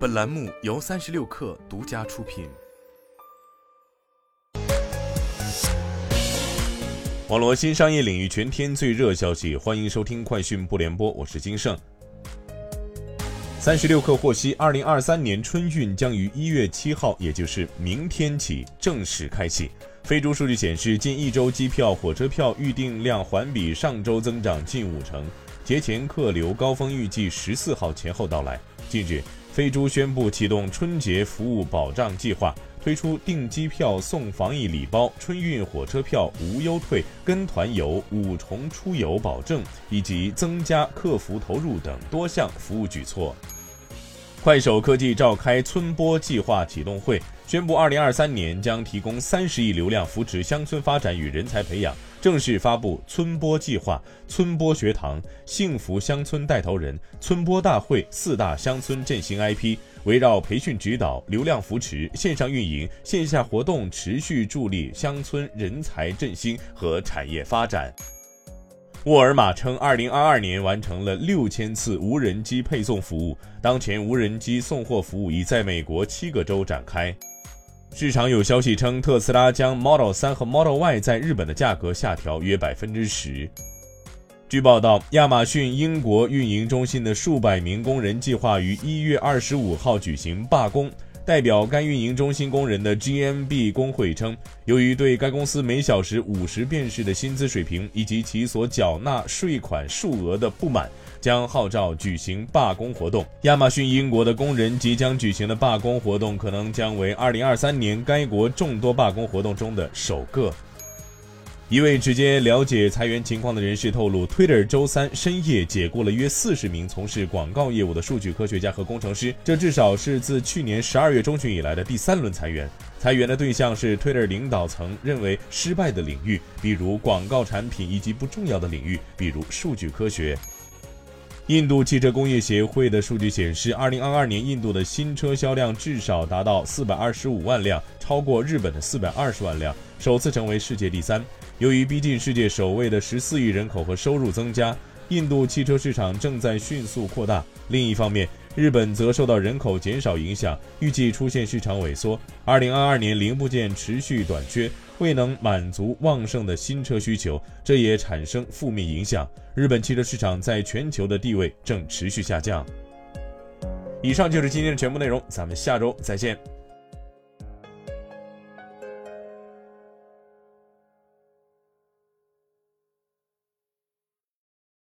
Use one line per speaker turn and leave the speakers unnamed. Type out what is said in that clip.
本栏目由三十六氪独家出品。
网络新商业领域全天最热消息，欢迎收听快讯不联播，我是金盛。三十六氪获悉，二零二三年春运将于一月七号，也就是明天起正式开启。飞猪数据显示，近一周机票、火车票预订量环比上周增长近五成，节前客流高峰预计十四号前后到来。近日。飞猪宣布启动春节服务保障计划，推出订机票送防疫礼包、春运火车票无忧退、跟团游五重出游保证，以及增加客服投入等多项服务举措。快手科技召开村播计划启动会，宣布二零二三年将提供三十亿流量扶持乡村发展与人才培养。正式发布村播计划、村播学堂、幸福乡村带头人、村播大会四大乡村振兴 IP，围绕培训指导、流量扶持、线上运营、线下活动，持续助力乡村人才振兴和产业发展。沃尔玛称，二零二二年完成了六千次无人机配送服务，当前无人机送货服务已在美国七个州展开。市场有消息称，特斯拉将 Model 3和 Model Y 在日本的价格下调约百分之十。据报道，亚马逊英国运营中心的数百名工人计划于一月二十五号举行罢工。代表该运营中心工人的 GMB 工会称，由于对该公司每小时五十便士的薪资水平以及其所缴纳税款数额的不满，将号召举行罢工活动。亚马逊英国的工人即将举行的罢工活动，可能将为2023年该国众多罢工活动中的首个。一位直接了解裁员情况的人士透露，Twitter 周三深夜解雇了约四十名从事广告业务的数据科学家和工程师，这至少是自去年十二月中旬以来的第三轮裁员。裁员的对象是 Twitter 领导层认为失败的领域，比如广告产品，以及不重要的领域，比如数据科学。印度汽车工业协会的数据显示，二零二二年印度的新车销量至少达到四百二十五万辆，超过日本的四百二十万辆，首次成为世界第三。由于逼近世界首位的十四亿人口和收入增加，印度汽车市场正在迅速扩大。另一方面，日本则受到人口减少影响，预计出现市场萎缩。二零二二年零部件持续短缺，未能满足旺盛的新车需求，这也产生负面影响。日本汽车市场在全球的地位正持续下降。以上就是今天的全部内容，咱们下周再见。